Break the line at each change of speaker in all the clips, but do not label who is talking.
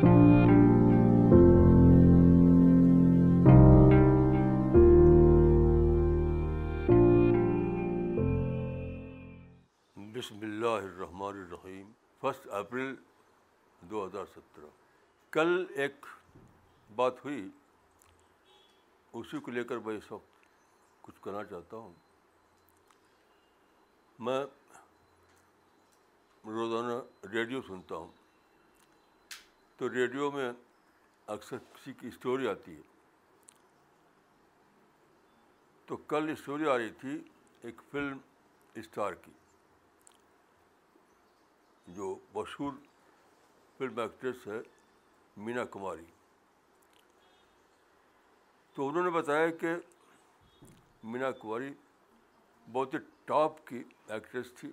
بسم اللہ الرحمن الرحیم۔ فسٹ اپریل دو ہزار سترہ۔ کل ایک بات ہوئی، اسی کو لے کر میں اس وقت کچھ کرنا چاہتا ہوں۔ میں روزانہ ریڈیو سنتا ہوں۔ تو ریڈیو میں اکثر کسی کی اسٹوری آتی ہے۔ تو کل اسٹوری آ رہی تھی ایک فلم اسٹار کی، جو مشہور فلم ایکٹریس ہے مینا کماری۔ تو انہوں نے بتایا کہ مینا کماری بہت ہی ٹاپ کی ایکٹریس تھی۔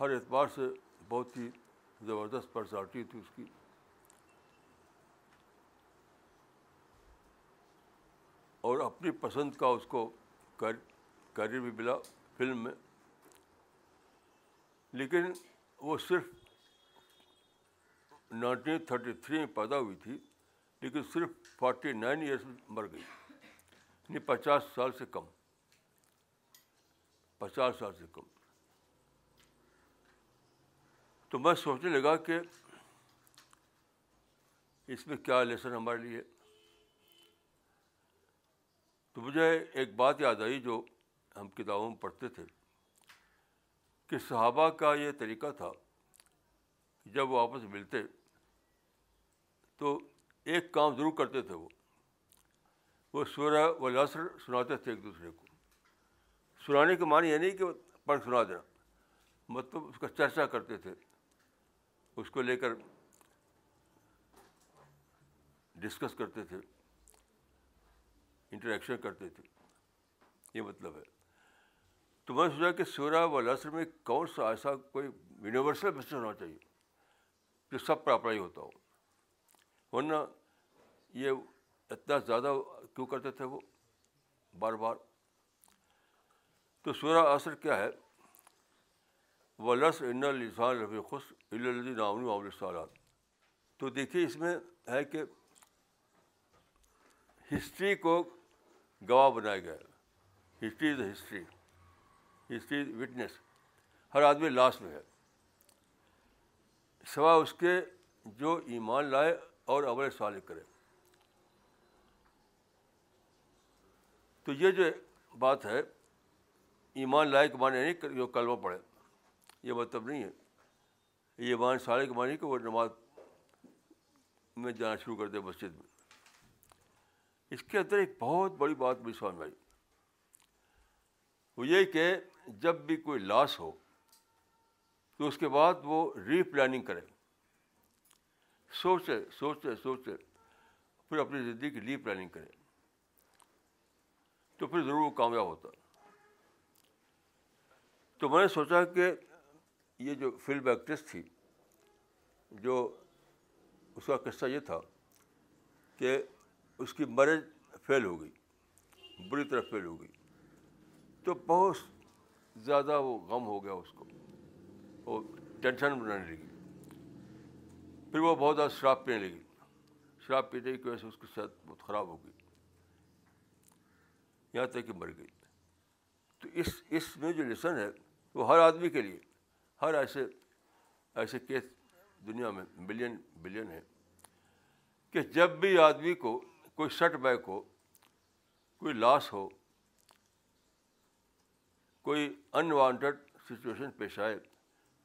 ہر اعتبار سے بہت ہی زبردست پرسنالٹی تھی اس کی۔ اور اپنی پسند کا اس کو کیریئر بھی ملا فلم میں۔ لیکن وہ صرف نائنٹین تھرٹی تھری میں پیدا ہوئی تھی، لیکن صرف فورٹی نائن ایئرس میں مر گئی۔ یعنی پچاس سال سے کم۔ پچاس سال سے کم۔ تو میں سوچنے لگا کہ اس میں کیا لیسن ہمارے لیے۔ تو مجھے ایک بات یاد آئی جو ہم کتابوں میں پڑھتے تھے کہ صحابہ کا یہ طریقہ تھا جب وہ آپس ملتے تو ایک کام ضرور کرتے تھے وہ۔ وہ سورہ و لسر سناتے تھے ایک دوسرے کو۔ سنانے کے معنی یہ نہیں کہ پڑھ سنا دینا مطلب اس کا چرچا کرتے تھے۔ اس کو لے کر ڈسکس کرتے تھے انٹریکشن کرتے تھے۔ یہ مطلب ہے۔ تو میں سوچا کہ سورہ و لسر میں کون سا ایسا کوئی یونیورسل میسج ہونا چاہیے جو سب پر اپلائی ہوتا ہو۔ ورنہ یہ اتنا زیادہ کیوں کرتے تھے وہ؟ بار بار۔ تو سورہ اثر کیا ہے؟ وہ لس ان السان رفیع خوش الدین عامل سالات تو دیکھیے اس میں ہے کہ ہسٹری کو گواہ بنایا گیا۔ ہے history is a history. History is witness. ہر آدمی لاس میں ہے۔ سوائے اس کے جو ایمان لائے اور عمل صالح کرے۔ تو یہ جو بات ہے، ایمان لائے کے معنی نہیں جو کلمہ پڑھے، یہ مطلب نہیں ہے۔ یہ ایمان صالح کے معنی کہ وہ نماز میں جانا شروع کر دے مسجد میں۔ اس کے اندر ایک بہت بڑی بات بھی سمجھ میں آئی۔ وہ یہ کہ جب بھی کوئی لاس ہو تو اس کے بعد وہ ری پلاننگ کرے۔ سوچے سوچے سوچے، پھر اپنی زندگی کی ری پلاننگ کرے۔ تو پھر ضرور وہ کامیاب ہوتا۔ تو میں نے سوچا کہ یہ جو فلم ایکٹریس تھی، جو اس کا قصہ یہ تھا کہ اس کی میرج فیل ہو گئی، بری طرح فیل ہو گئی۔ تو بہت زیادہ وہ غم ہو گیا اس کو، وہ ٹینشن بنانے لگی۔ پھر وہ بہت زیادہ شراب پینے لگی۔ شراب پینے کی وجہ سے اس کی صحت بہت خراب ہو گئی۔ یہاں تک کہ مر گئی۔ تو اس اس میں جو لیسن ہے، وہ ہر آدمی کے لیے۔ ہر ایسے ایسے کیس دنیا میں ملین بلین ہے کہ جب بھی آدمی کو کوئی سٹ بیک ہو، کوئی لاس ہو، کوئی انوانٹیڈ سچویشن پیش آئے،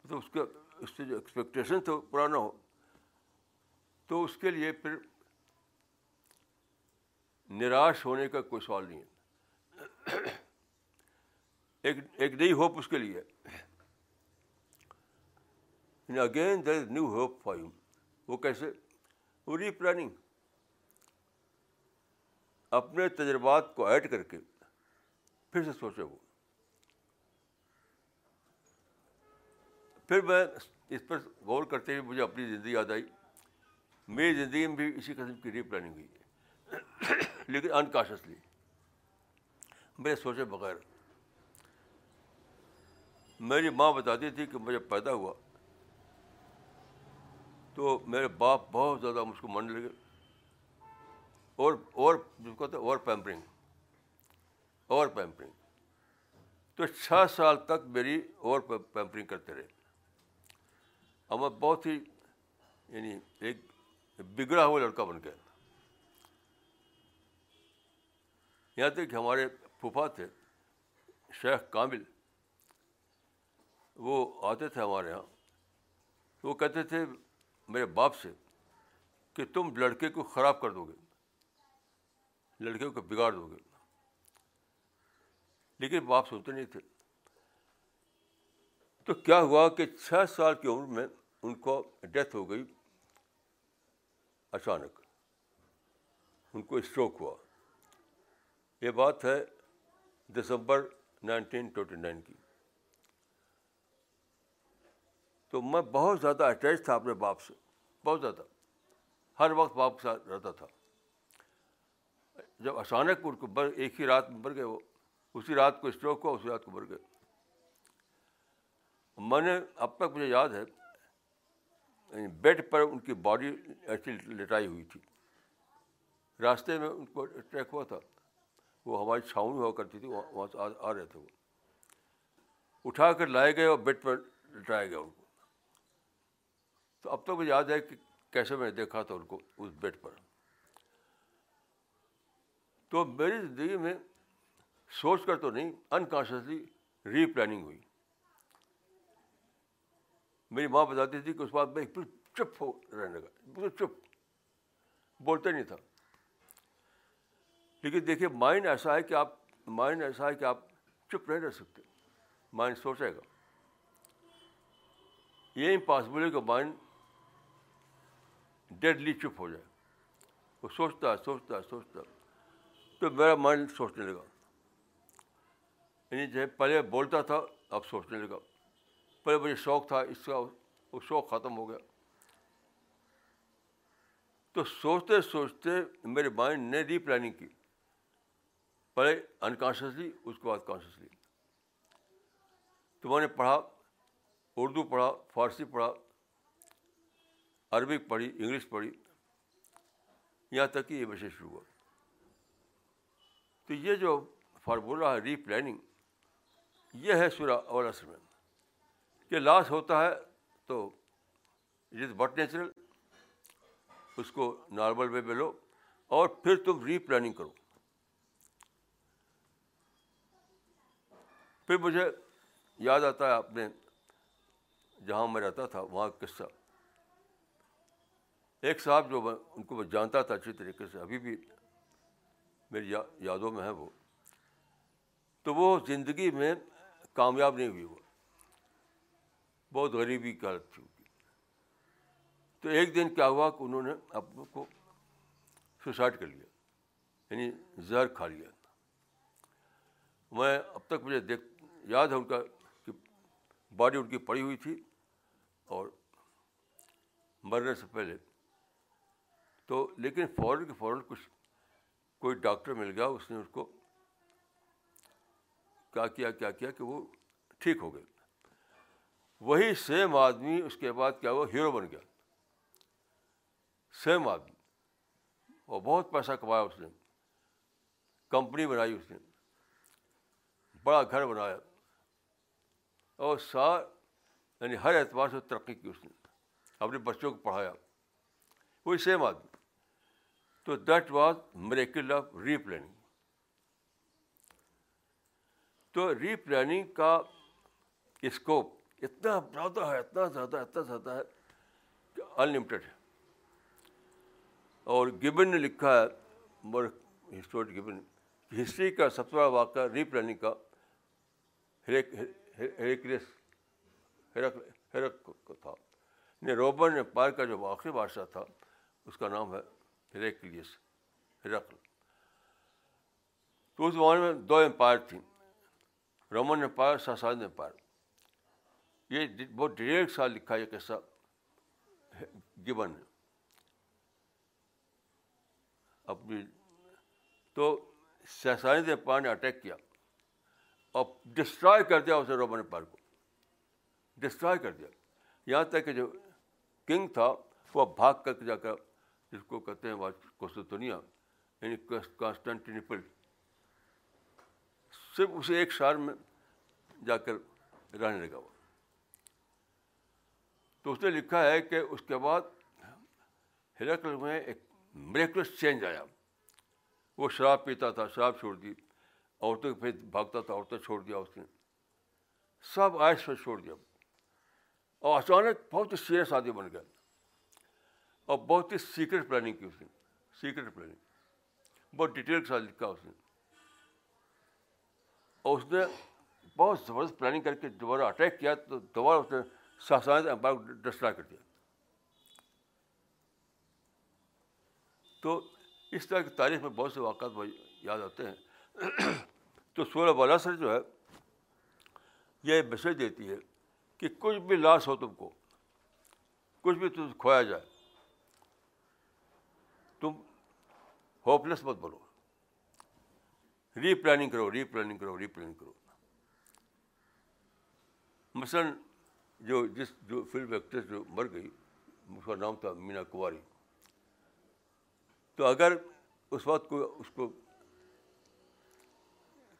تو اس کا اس سے جو ایکسپیکٹیشن تھا پرانا ہو، تو اس کے لیے پھر نراش ہونے کا کوئی سوال نہیں ہے۔ ایک ایک نئی ہوپ اس کے لیے again there is new hope for you وہ کیسے وہ ری پلاننگ اپنے تجربات کو ایڈ کر کے پھر سے سوچے وہ پھر میں اس پر غور کرتے ہوئے مجھے اپنی زندگی یاد آئی میری زندگی میں بھی اسی قسم کی ری پلاننگ ہوئی ہے لیکن انکاشسلی میرے سوچے بغیر میری ماں بتاتی تھی کہ مجھے پیدا ہوا تو میرے باپ بہت زیادہ مجھ کو ماننے لگے اور اور جس کو کہتے اوور پیمپرنگ اوور پیمپرنگ تو چھ سال تک میری اوور پیمپرنگ کرتے رہے۔ اور میں بہت ہی یعنی ایک بگڑا ہوا لڑکا بن گیا یہاں تک کہ ہمارے پھوپھا تھے، شیخ کامل۔ وہ آتے تھے ہمارے یہاں۔ وہ کہتے تھے میرے باپ سے کہ تم لڑکے کو خراب کر دو گے، لڑکے کو بگاڑ دو گے۔ لیکن باپ سنتے نہیں تھے۔ تو کیا ہوا کہ چھ سال کی عمر میں ان کو ڈیتھ ہو گئی اچانک؟ ان کو اسٹروک ہوا۔ یہ بات ہے دسمبر نائنٹین ٹوینٹی نائن کی۔ تو میں بہت زیادہ اٹیچ تھا اپنے باپ سے۔ بہت زیادہ۔ ہر وقت باپ کے ساتھ رہتا تھا۔ جب اچانک ان کو بر، ایک ہی رات میں بر گئے وہ۔ اسی رات کو اسٹروک ہوا، اسی رات کو بر گئے۔ میں نے اب تک مجھے یاد ہے یعنی بیڈ پر ان کی باڈی ایسی لٹائی ہوئی تھی۔ راستے میں ان کو اٹیک ہوا تھا۔ وہ ہماری چھاؤں ہوا کرتی تھی وہاں سے آ رہے تھے وہ۔ اٹھا کر لائے گئے اور بیڈ پر لٹایا گیا ان کو۔ تو اب تک مجھے یاد ہے کہ کیسے میں نے دیکھا تھا ان کو اس بیڈ پر۔ تو میری زندگی میں سوچ کر تو نہیں انکانشیسلی ری پلاننگ ہوئی۔ میری ماں بتاتی تھی کہ اس بات میں بالکل چپ ہو رہنے کا، بالکل چپ، بولتے نہیں تھا۔ لیکن دیکھیے مائنڈ ایسا ہے کہ آپ مائنڈ ایسا ہے کہ آپ چپ نہیں رہ سکتے۔ مائنڈ سوچے گا۔ یہ امپاسبل ہے کہ مائنڈ ڈیڈلی چپ ہو جائے۔ وہ سوچتا ہے سوچتا ہے سوچتا ہے۔ تو میرا مائنڈ سوچنے لگا۔ یعنی جو پہلے بولتا تھا، اب سوچنے لگا۔ پہلے مجھے شوق تھا، اس کا وہ شوق ختم ہو گیا۔ تو سوچتے سوچتے میرے مائنڈ نے ری پلاننگ کی۔ پہلے انکانشیسلی اس کے بعد کانشیسلی تو میں نے پڑھا، اردو پڑھا، فارسی پڑھا۔ عربک پڑھی، انگلش پڑھی، یہاں تک کہ یہ وشے شروع ہوا۔ تو یہ جو فارمولہ ہے، ری پلاننگ، یہ ہے سورہ اول اصل میں۔ کہ لاس ہوتا ہے تو اٹ از بٹ نیچرل اس کو نارمل وے میں لو اور پھر تم ری پلاننگ کرو۔ پھر مجھے یاد آتا ہے اپنے جہاں میں رہتا تھا، وہاں قصہ۔ ایک صاحب جو میں ان کو میں جانتا تھا اچھی طریقے سے، ابھی بھی میری یادوں میں ہے وہ۔ تو وہ زندگی میں کامیاب نہیں ہوئی، وہ بہت غریبی کی حالت تھی تو ایک دن کیا ہوا کہ انہوں نے اپنے کو سوسائڈ کر لیا یعنی زہر کھا لیا۔ میں اب تک مجھے دیکھ، یاد ہے ان کا کہ باڈی ان کی پڑی ہوئی تھی اور مرنے سے پہلے تو لیکن فوراً کے فوراً کچھ کوئی ڈاکٹر مل گیا، اس نے اس کو کیا کیا کیا کیا کہ وہ ٹھیک ہو گئے۔ وہی سیم آدمی، اس کے بعد کیا ہوا؟ ہیرو بن گیا۔ سیم آدمی۔ اور بہت پیسہ کمایا اس نے۔ کمپنی بنائی اس نے۔ بڑا گھر بنایا۔ اور سار یعنی ہر اعتبار سے ترقی کی اس نے۔ اپنے بچوں کو پڑھایا۔ وہی سیم آدمی۔ تو that was miracle of replanning تو ری پلاننگ کا اسکوپ اتنا زیادہ ہے اتنا زیادہ اتنا زیادہ ہے کہ انلمیٹیڈ ہے اور گبن نے لکھا ہے مور گبن ہسٹری کا سب سے بڑا واقعہ ری پلاننگ کا ہریکریس ہرک تھا نے روبن امپائر کا جو آخری بادشاہ تھا اس کا نام ہے ہریکلیس ہرکل تو اس زمانے میں دو امپائر تھیں رومن امپائر ساسان امپائر یہ بہت ڈیڑھ سال لکھا یہ قصہ گبن نے اپنی تو سہسانی امپائر نے اٹیک کیا اور ڈسٹرائے کر دیا اسے رومن امپائر کو ڈسٹرائے کر دیا یہاں تک کہ جو کنگ تھا وہ بھاگ کر جا کر جس کو کہتے ہیں کوسٹ دنیا یعنی کانسٹنٹینپل صرف اسے ایک شہر میں جا کر رہنے لگا وہ۔ تو اس نے لکھا ہے کہ اس کے بعد ہرکل میں ایک مریکلس چینج آیا۔ وہ شراب پیتا تھا، شراب چھوڑ دی۔ عورتوں کے پھر بھاگتا تھا، عورتیں چھوڑ دیا اس نے۔ سب آئس سے چھوڑ دیا۔ اور اچانک بہت ہی سیریس آدمی بن گیا۔ اور بہت ہی سیکرٹ پلاننگ کی اس نے سیکرٹ پلاننگ بہت ڈیٹیل کے ساتھ لکھا اس نے۔ اور اس نے بہت زبردست پلاننگ کر کے دوبارہ اٹیک کیا تو دوبارہ اس نے ساسان امپائر کو ڈسٹرا کر دیا۔ تو اس طرح کی تاریخ میں بہت سے واقعات یاد آتے ہیں۔ تو سولہ بالا سر جو ہے، یہ میسج دیتی ہے کہ کچھ بھی لاس ہو تم کو، کچھ بھی تم کھویا جائے۔ تم ہوپلیس مت بولو ری پلاننگ کرو ری پلاننگ کرو ری پلاننگ کرو۔ مثلاً جو جس جو فلم ایکٹریس جو مر گئی، اس کا نام تھا مینا کماری تو اگر اس وقت کوئی اس کو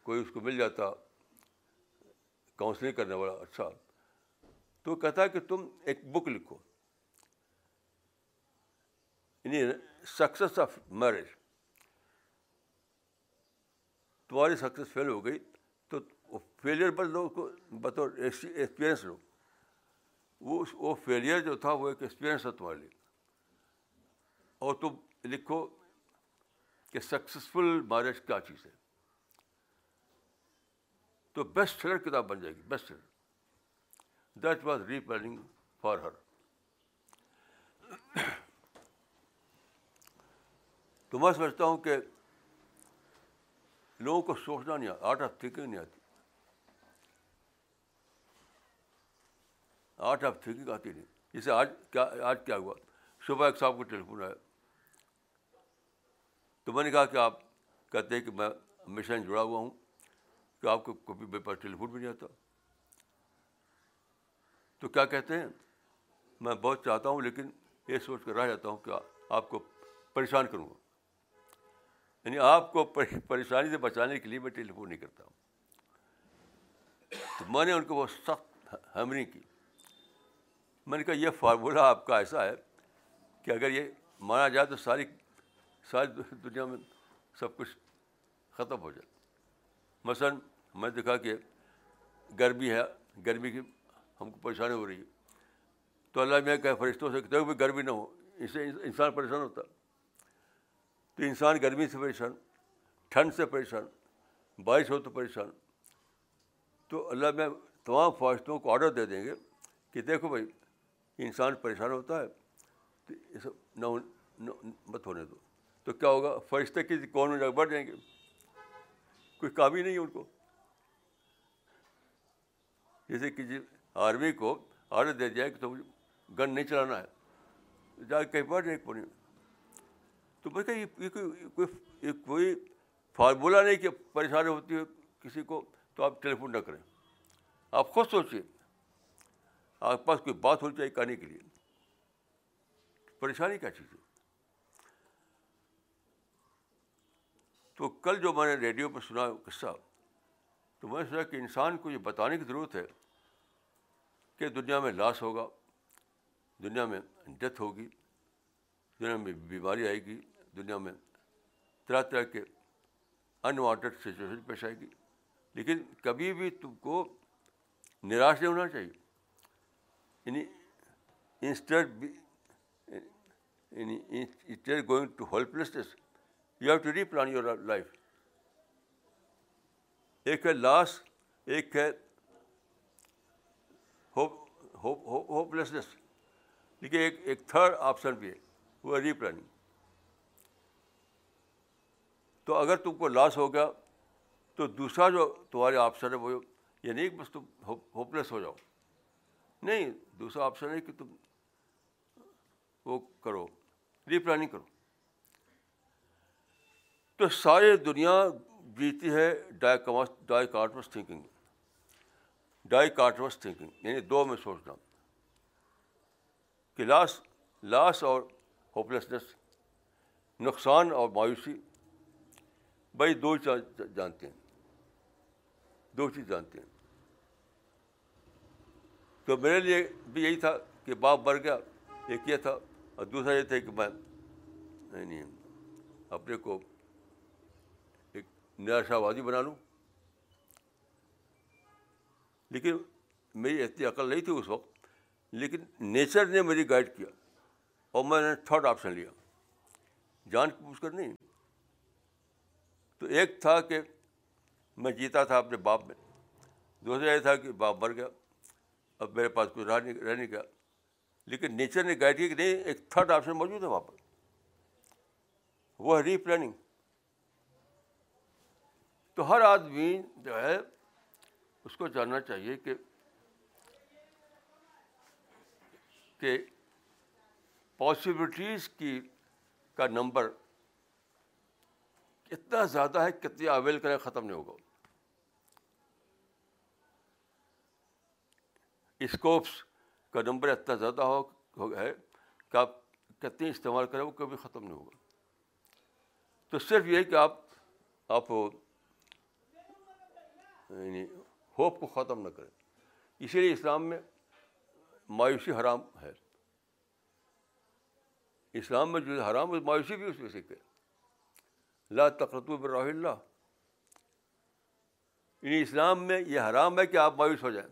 کوئی اس کو مل جاتا کاؤنسلنگ کرنے والا اچھا۔ تو کہتا ہے کہ تم ایک بک لکھو۔ یعنی سکسیس آف میرج تمہاری سکسیس فیل ہو گئی تو فیلئر پر لوگ کو بطور ایکسپیرئنس لو۔ وہ وہ فیلئر جو تھا وہ ایک ایکسپیرئنس ہے تمہارے لیے۔ اور تم لکھو کہ سکسیزفل میرج کیا چیز ہے۔ تو بیسٹ سیلر کتاب بن جائے گی best seller that was replanning for her تو میں سمجھتا ہوں کہ لوگوں کو سوچنا نہیں آتا آرٹ آف تھنکنگ نہیں آتی۔ آرٹ آف تھنکنگ آتی نہیں۔ جیسے آج کیا آج کیا ہوا؟ صبح ایک صاحب کو ٹیلیفون آیا۔ تو میں نے کہا کہ آپ کہتے ہیں کہ میں مشن جڑا ہوا ہوں، کہ آپ کو کبھی میرے پاس ٹیلیفون بھی نہیں آتا۔ تو کیا کہتے ہیں؟ میں بہت چاہتا ہوں، لیکن یہ سوچ کر رہ جاتا ہوں کہ آپ کو پریشان کروں گا۔ یعنی آپ کو پریشانی سے بچانے کے لیے میں ٹیلیفون نہیں کرتا ہوں۔ تو میں نے ان کو وہ سخت ہیمرنگ کی۔ میں نے کہا یہ فارمولہ آپ کا ایسا ہے کہ اگر یہ مانا جائے تو ساری ساری دنیا میں سب کچھ ختم ہو جائے۔ مثلاً میں دیکھا کہ گرمی ہے، گرمی کی ہم کو پریشانی ہو رہی ہے۔ تو اللہ میں کہ فرشتوں سے کہتے بھی گرمی نہ ہو، اس سے انسان پریشان ہوتا۔ تو انسان گرمی سے پریشان، ٹھنڈ سے پریشان، بارش ہو تو پریشان۔ تو اللہ میں تمام فرشتوں کو آڈر دے دیں گے کہ دیکھو بھائی، انسان پریشان ہوتا ہے، تو یہ سب نہ مت ہونے دو۔ تو کیا ہوگا؟ فرشتے کسی کون میں جگہ بڑھ جائیں گے۔ کوئی کام ہی نہیں ہے ان کو۔ جیسے کسی آرمی کو آرڈر دے دیا کہ تم گن نہیں چلانا ہے۔ جا کے کہیں بڑھ جائے پڑے تو میں کہ یہ کوئی کوئی فارمولہ نہیں کہ پریشانی ہوتی ہے کسی کو، تو آپ ٹیلیفون نہ کریں۔ آپ خود سوچیے آپ کے پاس کوئی بات ہونی چاہیے کہنے کے لیے۔ پریشانی کیا چیز ہے؟ تو کل جو میں نے ریڈیو پہ سنا قصہ، تو میں نے سنا کہ انسان کو یہ بتانے کی ضرورت ہے کہ دنیا میں لاس ہوگا، دنیا میں ڈیتھ ہوگی، دنیا میں بیماری آئے گی دنیا میں۔ طرح طرح کے انوانٹیڈ سچویشن پیش آئے گی۔ لیکن کبھی بھی تم کو نراش نہیں ہونا چاہیے۔ یعنی انسٹیڈ یعنی going to helplessness you have to replan your life ایک ہے لاس ایک ہے ہوپ لیسنیس لیکن ایک ایک تھرڈ آپشن بھی ہے، وہ ہے ری پلاننگ تو اگر تم کو لاس ہو گیا تو دوسرا جو تمہارے آپشن ہے وہ یہ نہیں کہ بس تم ہوپ لیس ہو جاؤ۔ نہیں، دوسرا آپشن ہے کہ تم وہ کرو ری پلاننگ کرو۔ تو ساری دنیا جیتی ہے ڈائی ڈائی کارٹوس تھنکنگ ڈائی کارٹوس تھنکنگ یعنی دو میں سوچنا۔ کہ لاس لاس اور ہوپلیسنس نقصان اور مایوسی۔ بھائی دو چیز جانتے ہیں۔ دو چیز جانتے ہیں۔ تو میرے لیے بھی یہی تھا کہ باپ مر گیا، ایک یہ تھا اور دوسرا یہ تھا کہ میں نہیں اپنے کو ایک نراشاوادی بنا لوں۔ لیکن میری اتنی عقل نہیں تھی اس وقت، لیکن نیچر نے میری گائڈ کیا اور میں نے تھرڈ آپشن لیا۔ جان پوچھ کر نہیں۔ ایک تھا کہ میں جیتا تھا اپنے باپ میں، دوسرا یہ تھا کہ باپ مر گیا، اب میرے پاس کوئی رہ نہیں رہ نہیں گیا۔ لیکن نیچر نے گائڈ کیا کہ نہیں، ایک تھرڈ آپشن موجود ہے وہاں پر۔ وہ ہے ری پلاننگ تو ہر آدمی جو ہے، اس کو جاننا چاہیے کہ کہ پاسبلٹیز کی، کا نمبر اتنا زیادہ ہے کتنی اویل کرے ختم نہیں ہوگا۔ اسکوپس کا نمبر اتنا زیادہ ہو ہے کہ آپ کتنی استعمال کریں وہ کبھی ختم نہیں ہوگا۔ تو صرف یہ کہ آپ آپ یعنی ہوپ کو ختم نہ کریں۔ اسی لیے اسلام میں مایوسی حرام ہے۔ اسلام میں جو حرام ہے، مایوسی بھی اس میں سے کہ لا تقرط راہ اللہ۔ یعنی اسلام میں یہ حرام ہے کہ آپ مایوس ہو جائیں۔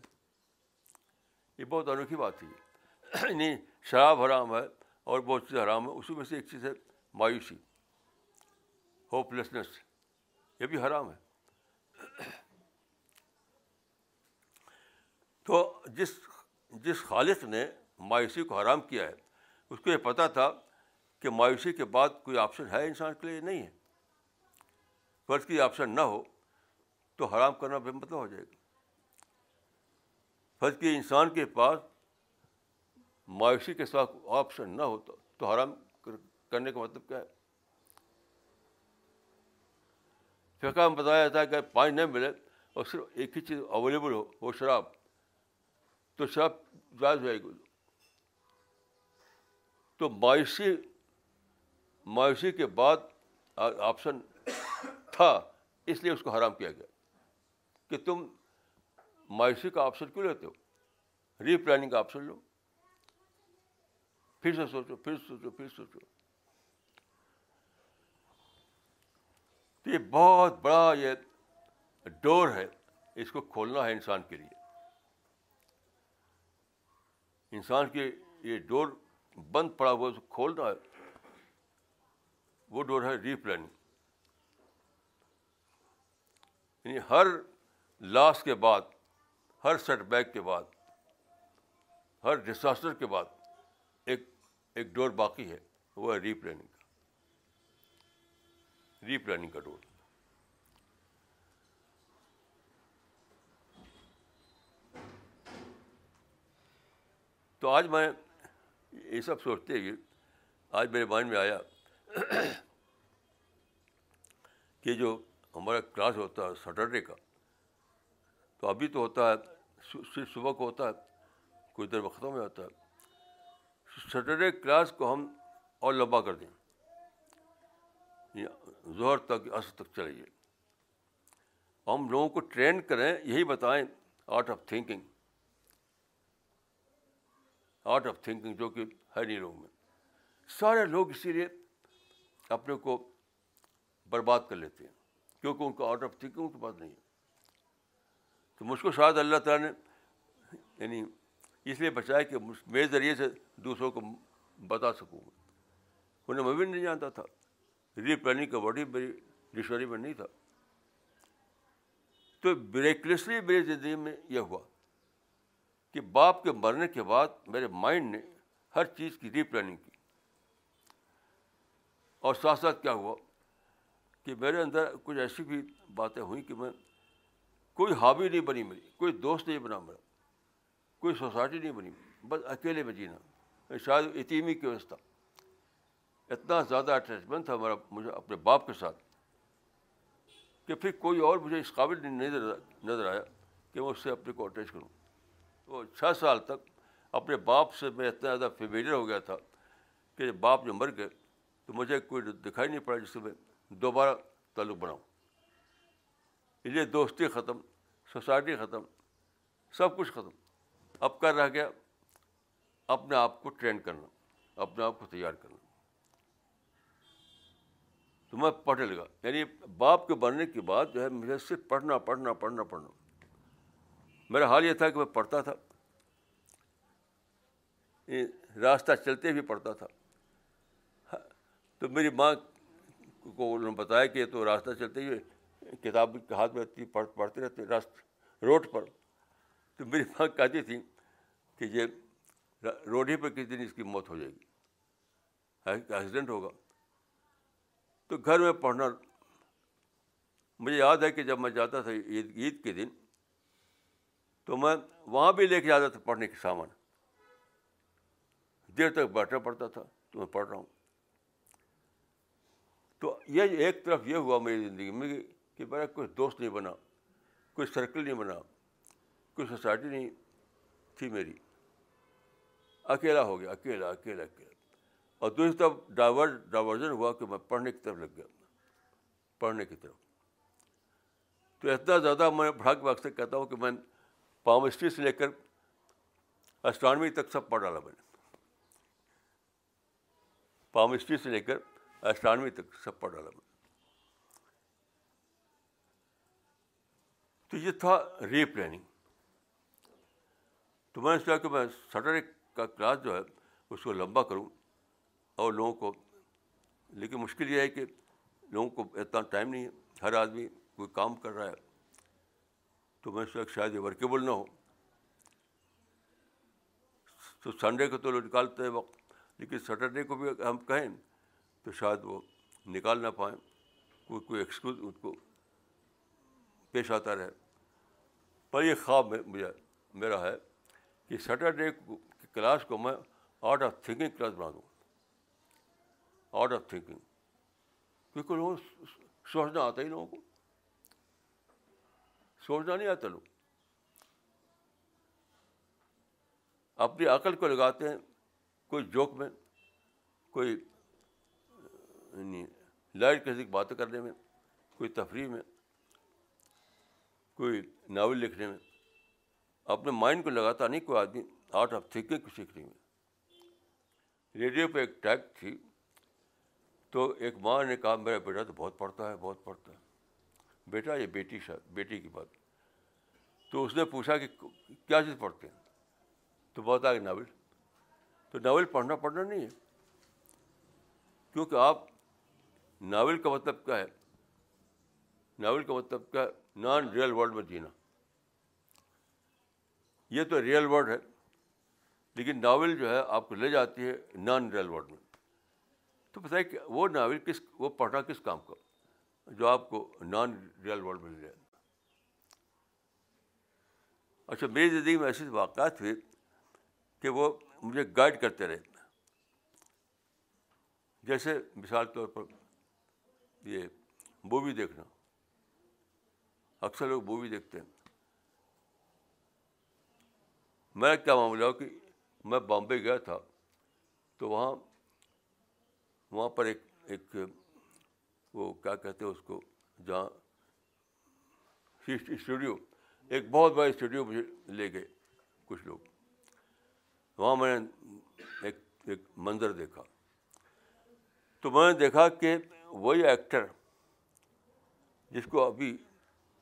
یہ بہت انوکھی بات ہے یعنی شراب حرام ہے اور بہت چیز حرام ہے اسی میں سے ایک چیز ہے مایوسی۔ ہوپ لیسنس یہ بھی حرام ہے۔ تو جس جس خالق نے مایوسی کو حرام کیا ہے، اس کو یہ پتہ تھا کہ مایوسی کے بعد کوئی آپشن ہے انسان کے لیے؟ نہیں ہے۔ فرض کی آپشن نہ ہو تو حرام کرنا بے مطلب ہو جائے گا۔ فرض کی انسان کے پاس مایوسی کے ساتھ آپشن نہ ہو تو حرام کرنے کا مطلب کیا ہے؟ فقہ میں بتایا جاتا ہے کہ پانی نہیں ملے اور صرف ایک ہی چیز اویلیبل ہو، وہ شراب۔ تو شراب جائز ہوئے گی۔ تو مایوسی مایوسی کے بعد آپشن تھا، اس لیے اس کو حرام کیا گیا۔ کہ تم مایوسی کا آپشن کیوں لیتے ہو؟ ری پلاننگ کا آپشن لو۔ پھر سے سوچو، پھر سوچو پھر سوچو۔ تو یہ بہت بڑا یہ ڈور ہے، اس کو کھولنا ہے انسان کے لیے۔ انسان کے یہ ڈور بند پڑا ہوا اس کو کھولنا ہے۔ وہ ڈور ہے ری پلاننگ یعنی ہر لاس کے بعد، ہر سیٹ بیک کے بعد، ہر ڈساسٹر کے بعد ایک ایک ڈور باقی ہے، وہ ہے ری پلاننگ کا۔ ری پلاننگ کا ڈور۔ تو آج میں یہ سب سوچتے ہی آج میرے مائنڈ میں آیا کہ جو ہمارا کلاس ہوتا ہے سٹرڈے کا۔ تو ابھی تو ہوتا ہے صرف صبح کو ہوتا ہے، کوئی دیر میں ختم ہو جاتا ہے۔ سٹرڈے کلاس کو ہم اور لمبا کر دیں۔ ظہر تک، عصر تک چلائیے ہم لوگوں کو ٹرین کریں، یہی بتائیں، art of thinking. Art of thinking جو کہ ہے نہیں لوگوں میں۔ سارے لوگ اسی لیے اپنے کو برباد کر لیتے ہیں۔ کیونکہ ان کا آرٹ آف تھنکنگ ان کے پاس نہیں ہے۔ تو مجھ کو شاید اللہ تعالیٰ نے یعنی اس لیے بچایا کہ میرے ذریعے سے دوسروں کو بتا سکوں۔ انہیں میں بھی نہیں جانتا تھا۔ ری پلاننگ کا باڈی میری ڈکشنری میں نہیں تھا۔ تو بریکلیسلی میری زندگی میں یہ ہوا کہ باپ کے مرنے کے بعد میرے مائنڈ نے ہر چیز کی ری پلاننگ کی۔ اور ساتھ ساتھ کیا ہوا؟ کہ میرے اندر کچھ ایسی بھی باتیں ہوئیں کہ میں کوئی ہابی نہیں بنی میری، کوئی دوست نہیں بنا میرا، کوئی سوسائٹی نہیں بنی، بس اکیلے میں جینا۔ شاید یتیمی کی ویوستھا اتنا زیادہ اٹیچمنٹ تھا ہمارا مجھے اپنے باپ کے ساتھ کہ پھر کوئی اور مجھے اس قابل نہیں نظر آیا کہ میں اس سے اپنے کو اٹیچ کروں۔ تو چھ سال تک اپنے باپ سے میں اتنا زیادہ فیملیئر ہو گیا تھا کہ باپ جو مر گئے تو مجھے کوئی دکھائی نہیں پڑا جس سے میں دوبارہ تعلق بناؤں۔ اس لیے دوستی ختم، سوسائٹی ختم، سب کچھ ختم۔ اب کر رہ گیا؟ اپنے آپ کو ٹرین کرنا، اپنے آپ کو تیار کرنا۔ تو میں پڑھنے لگا۔ یعنی باپ کے بننے کے بعد جو ہے، مجھے صرف پڑھنا پڑھنا پڑھنا پڑھنا۔ میرا حال یہ تھا کہ میں پڑھتا تھا۔ راستہ چلتے بھی پڑھتا تھا۔ تو میری ماں کو انہوں نے بتایا کہ تو راستہ چلتے ہوئے کتاب کے ہاتھ میں رہتی پڑھ پڑھتے رہتے، راست روڈ پر۔ تو میری ماں کہتی تھی کہ یہ روڈ ہی پہ کسی دن اس کی موت ہو جائے گی۔ ایکسیڈنٹ ہوگا۔ تو گھر میں پڑھنا، مجھے یاد ہے کہ جب میں جاتا تھا عید عید کے دن، تو میں وہاں بھی لے کے جاتا تھا پڑھنے کے سامان۔ دیر تک بیٹھنا پڑتا تھا، تو میں پڑھ رہا ہوں۔ تو یہ ایک طرف یہ ہوا میری زندگی میں کہ میرا کوئی دوست نہیں بنا کوئی سرکل نہیں بنا کوئی سوسائٹی نہیں تھی میری۔ اکیلا ہو گیا، اکیلا اکیلا اکیلا۔ اور دوسری طرف ڈائیورٹ، ڈائیورژن ہوا کہ میں پڑھنے کی طرف لگ گیا، پڑھنے کی طرف۔ تو اتنا زیادہ میں بڑھا کے وقت سے کہتا ہوں کہ میں پامسٹری سے لے کر اسٹرانوی تک سب پڑھ ڈالا میں نے۔ پامسٹری سے لے کر اسٹرانوی تک سب پڑھ ڈالا میں۔ تو یہ تھا ری پلاننگ۔ تو میں نے سوچا کہ میں سٹرڈے کا کلاس جو ہے، اس کو لمبا کروں اور لوگوں کو، لیکن مشکل یہ ہے کہ لوگوں کو اتنا ٹائم نہیں ہے، ہر آدمی کوئی کام کر رہا ہے۔ تو میں سوچا شاید یہ ورکیبل نہ ہو۔ تو سنڈے کو تو لوگ نکالتے ہیں وقت، لیکن سیٹرڈے کو بھی ہم کہیں تو شاید وہ نکال نہ پائیں، کوئی کوئی ایکسکیوز ان کو پیش آتا رہے۔ پر یہ خواب میں مجھے میرا ہے کہ سیٹرڈے کی کلاس کو میں آرٹ آف تھنکنگ کلاس بنا دوں۔ آرٹ آف تھنکنگ کیونکہ لوگوں سوچنا آتا ہی لوگوں کو۔ سوچنا نہیں آتا لوگ۔ اپنی عقل کو لگاتے ہیں، کوئی جوک میں، کوئی یعنی لائٹ کسی کی باتیں کرنے میں، کوئی تفریح میں، کوئی ناول لکھنے میں، اپنے مائنڈ کو لگاتا نہیں کوئی آدمی آرٹ آف تھنکنگ کو سیکھنے میں۔ ریڈیو پہ ایک ٹیگ تھی، تو ایک ماں نے کہا، میرا بیٹا تو بہت پڑھتا ہے، بہت پڑھتا ہے۔ بیٹا، یہ بیٹی شاید بیٹی کی بات۔ تو اس نے پوچھا کہ کیا چیز پڑھتے ہیں؟ تو بہت آگے ناول۔ تو ناول پڑھنا پڑھنا نہیں ہے۔ کیونکہ آپ ناول کا مطلب کیا ہے؟ ناول کا مطلب کیا ہے؟ نان ریئل ورلڈ میں جینا۔ یہ تو ریئل ورلڈ ہے، لیکن ناول جو ہے آپ کو لے جاتی ہے نان ریئل ورلڈ میں۔ تو بتائیے کہ وہ ناول کس، وہ پڑھنا کس کام کا؟ جو آپ کو نان ریئل ورلڈ میں لے جائے۔ اچھا میری زندگی میں ایسے واقعات ہوئے کہ وہ مجھے گائڈ کرتے رہے۔ جیسے مثال طور پر یہ مووی دیکھنا۔ اکثر لوگ مووی دیکھتے ہیں۔ میرا کیا معاملہ ہو کہ میں بامبے گیا تھا، تو وہاں وہاں پر ایک ایک وہ کیا کہتے ہیں اس کو، جہاں اسٹوڈیو، ایک بہت بڑا اسٹوڈیو مجھے لے گئے کچھ لوگ۔ وہاں میں نے ایک ایک منظر دیکھا۔ تو میں نے دیکھا کہ وہی ایکٹر جس کو ابھی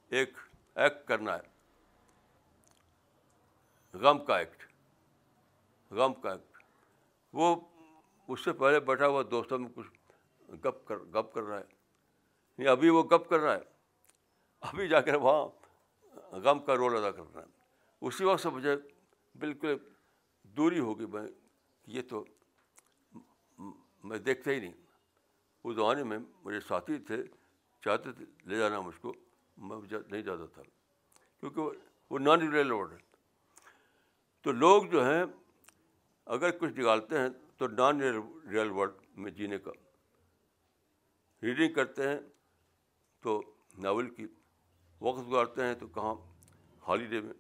ایک ایکٹ کرنا ہے۔ غم کا ایکٹ غم کا ایکٹ وہ اس سے پہلے بیٹھا ہوا دوستوں میں کچھ گپ کر گپ کر رہا ہے۔ نہیں ابھی وہ گپ کر رہا ہے۔ ابھی جا کر وہاں غم کا رول ادا کر رہا ہے۔ اسی وقت سے مجھے بالکل دوری ہوگی میں یہ تو میں دیکھتا ہی نہیں۔ اس زمانے میں میرے ساتھی تھے، چاہتے تھے لے جانا مجھ کو، میں نہیں جاتا تھا۔ کیونکہ وہ نان ریئل ورلڈ ہے تو لوگ جو ہیں، اگر کچھ نکالتے ہیں تو نان ریئل ورلڈ میں جینے کا۔ ریڈنگ کرتے ہیں تو ناول کی وقت گزارتے ہیں تو کہاں ہالیڈے میں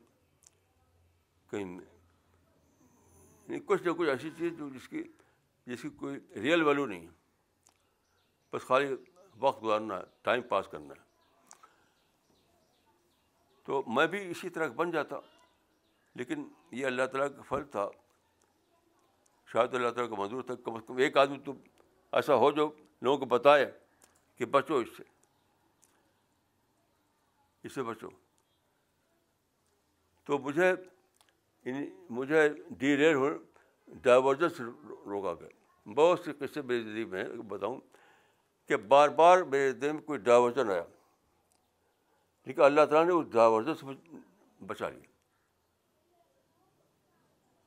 کہیں میں۔ یعنی کچھ نہ کچھ ایسی چیز جو جس کی جس کی کوئی ریئل ویلو نہیں ہے۔ بس خالی وقت گزارنا ہے ٹائم پاس کرنا ہے۔ تو میں بھی اسی طرح بن جاتا، لیکن یہ اللہ تعالیٰ کا فرض تھا۔ شاید اللہ تعالیٰ کا منظور تھا، کم از کم ایک آدمی تو ایسا ہو جو لوگوں کو بتائے کہ بچو اس سے۔ اس سے بچو۔ تو مجھے مجھے ڈی ریل ہو ڈائیورجن روکا گیا۔ بہت سے قصے میری زندگی میں بتاؤں۔ کہ بار بار میرے دل میں کوئی ڈائیورژن آیا۔ لیکن اللہ تعالیٰ نے اس ڈائیورژن سے بچا لیا۔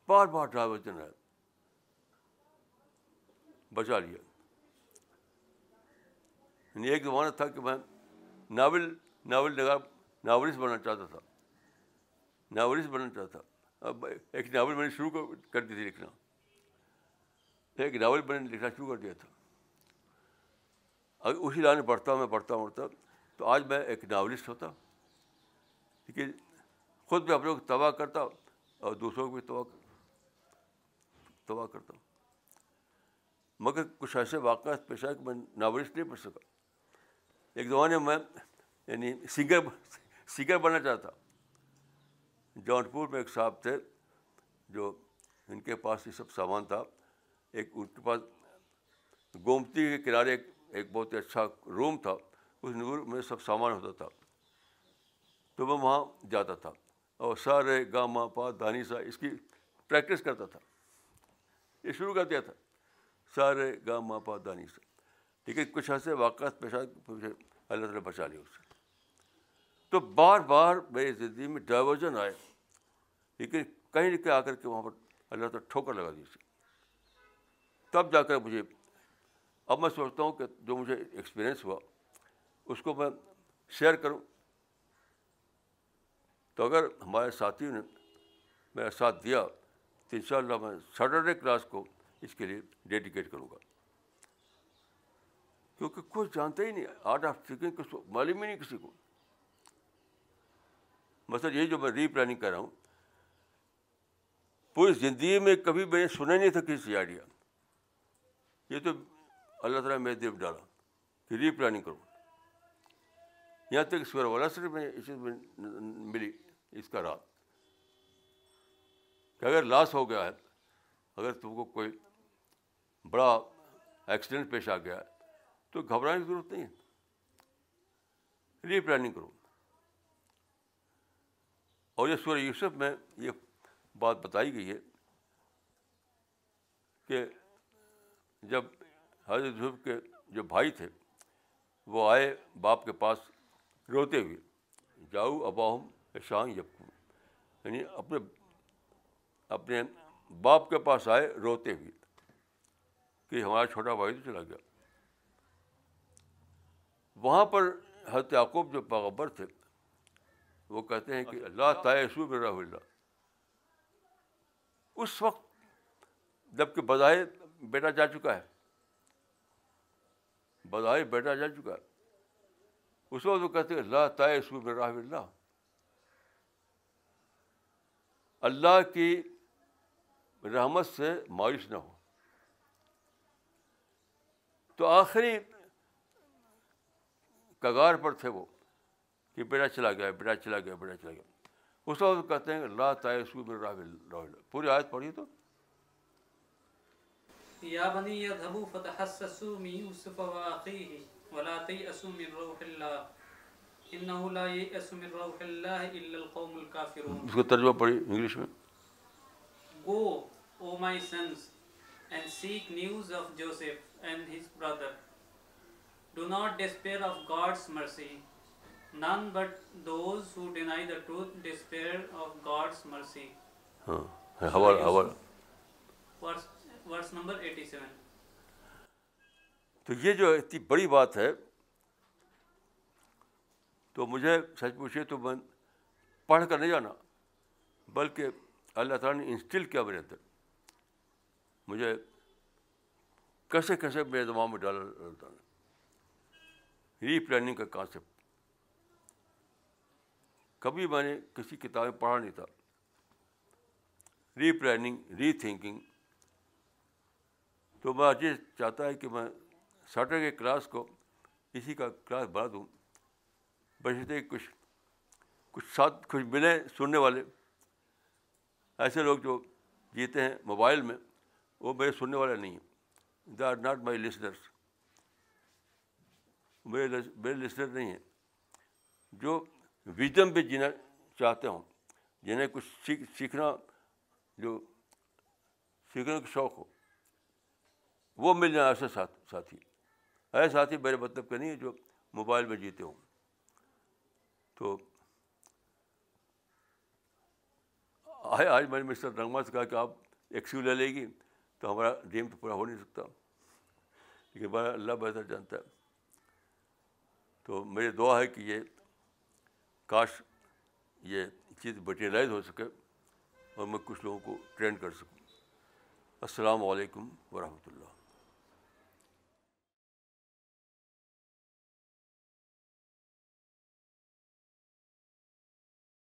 بار بار ڈائیورژن آیا۔ بچا لیا۔ یعنی ایک زمانہ تھا کہ میں ناول ناول نگار، ناولسٹ بننا چاہتا تھا۔ ناولسٹ بننا چاہتا تھا۔ اب ایک ناول میں نے شروع کر دی تھی لکھنا۔ ایک ناول میں نے لکھنا شروع کر دیا تھا۔ اگر اسی لائن پڑھتا میں پڑھتا پڑھتا تو آج میں ایک ناولسٹ ہوتا۔ لیکن خود بھی اپنے کو تباہ کرتا اور دوسروں کو بھی تباہ تباہ کرتا مگر کچھ ایسے واقعات پیش آئے کہ میں ناولسٹ نہیں پڑھ سکا۔ ایک زمانے میں یعنی سنگر سنگر بننا چاہتا جون پور میں ایک صاحب تھے جو ان کے پاس یہ سب سامان تھا۔ ایک ان کے پاس گومتی کے کنارے ایک ایک بہت ہی اچھا روم تھا، اس روم میں سب سامان ہوتا تھا۔ تو میں وہاں جاتا تھا اور سارے گاما پا دانی سا اس کی پریکٹس کرتا تھا۔ یہ شروع کر دیا تھا۔ سارے گاما پا دانی سے لیکن کچھ ایسے واقعات پیش مجھے اللہ تعالیٰ بچا لیا اس سے تو بار بار میری زندگی میں ڈائیورژن آئے۔ لیکن کہیں نہ کہیں آ کر کے وہاں پر اللہ تعالیٰ ٹھوکر لگا دی اسے۔ تب جا کر مجھے اب میں سوچتا ہوں کہ جو مجھے ایکسپیرئنس ہوا، اس کو میں شیئر کروں۔ تو اگر ہمارے ساتھیوں نے میرا ساتھ دیا، تو ان شاء اللہ میں سیٹرڈے کلاس کو اس کے لیے ڈیڈیکیٹ کروں گا۔ کیونکہ کوئی جانتا ہی نہیں آرٹ آف تھنکنگ کس کو، معلوم ہی نہیں کسی کو۔ مثلاً یہ جو میں ری پلاننگ کر رہا ہوں، پوری زندگی میں کبھی میں نے سنا نہیں تھا کسی آئیڈیا یہ تو اللہ تعالیٰ میرے دل ڈالا۔ کہ ری پلاننگ کروں یہاں تک سور والا سے میں اس میں ملی اس کا رات۔ کہ اگر لاس ہو گیا ہے، اگر تم کو کوئی بڑا ایکسیڈنٹ پیش آ گیا ہے، تو گھبرانے کی ضرورت نہیں ہے۔ ری پلاننگ کرو۔ اور یہ سورہ یوسف میں یہ بات بتائی گئی ہے کہ جب حضرت یوسف کے جو بھائی تھے، وہ آئے باپ کے پاس روتے ہوئے، جاؤ اباہم شاہ یقین یعنی اپنے اپنے باپ کے پاس آئے روتے ہوئے کہ ہمارا چھوٹا بھائی تو چلا گیا۔ وہاں پر حضرت یعقوب جو پیغبر تھے، وہ کہتے ہیں کہ اللہ تعیسو میرا اللہ۔ اس وقت جبکہ بظاہر بیٹا جا چکا ہے بظاہر بیٹا جا چکا ہے۔ اس وقت وہ کہتے ہیں اللہ تعیسو میرا اللہ۔ اللہ کی رحمت سے مایوس نہ ہو۔ تو آخری کگار پر تھے وہ کہ بیٹا چلا گیا، بیٹا چلا گیا، بیٹا چلا گیا۔ اس وقت کہتے ہیں اللہ تعیسو راہ پوری آیت پڑھی تو۔
یا بنی یذهبوا فتحسسوا من یوسف واخیه ولا تیأسوا من روح اللہ انه لا یئس من روح اللہ الا القوم الكافرون.
اس کو ترجمہ پڑھی انگلش میں؟
Go O my sons and seek news of Joseph and his brother do not despair of God's mercy none but those who deny the truth despair of God's mercy
ہاں حوالہ حوالہ
ورس نمبر ایٹی سیون
تو یہ جو اتنی بڑی بات ہے، تو مجھے سچ پوچھے تو میں پڑھ کر نہیں جانا، بلکہ اللہ تعالیٰ نے انسٹل کیا میرے اندر۔ مجھے کیسے کیسے میرے دماغ میں ڈالا۔ اللہ تعالیٰ نے ری پلاننگ کا کانسیپٹ کبھی میں نے کسی کتابیں پڑھا نہیں تھا۔ Replanning, rethinking. تو میں یہ چاہتا ہے کہ میں سیٹرڈے کے کلاس کو اسی کا کلاس بنا دوں۔ بشتے کچھ کچھ ساتھ، کچھ ملیں سننے والے۔ ایسے لوگ جو جیتے ہیں موبائل میں، وہ میرے سننے والے نہیں ہیں۔ They are not my listeners میرے میرے لسنر نہیں ہیں۔ جو ویژم پہ جینا چاہتے ہوں، جنہیں کچھ سیکھ، سیکھنا، جو سیکھنے کا شوق ہو۔ وہ مل جائیں ایسے ساتھ ساتھی۔ ایسے ساتھی، میرے مطلب کے نہیں ہے جو موبائل میں جیتے ہوں۔ تو آئے، آج میں نے مسٹر رنگما سے کہا کہ آپ ایکسیو لے لے گی تو ہمارا ڈریم تو پورا ہو نہیں سکتا۔ لیکن بڑا اللہ بہتر جانتا ہے۔ تو میری دعا ہے کہ یہ کاش یہ چیز مٹیریلائز ہو سکے اور میں کچھ لوگوں کو ٹرین کر سکوں۔ السلام علیکم ورحمۃ اللہ۔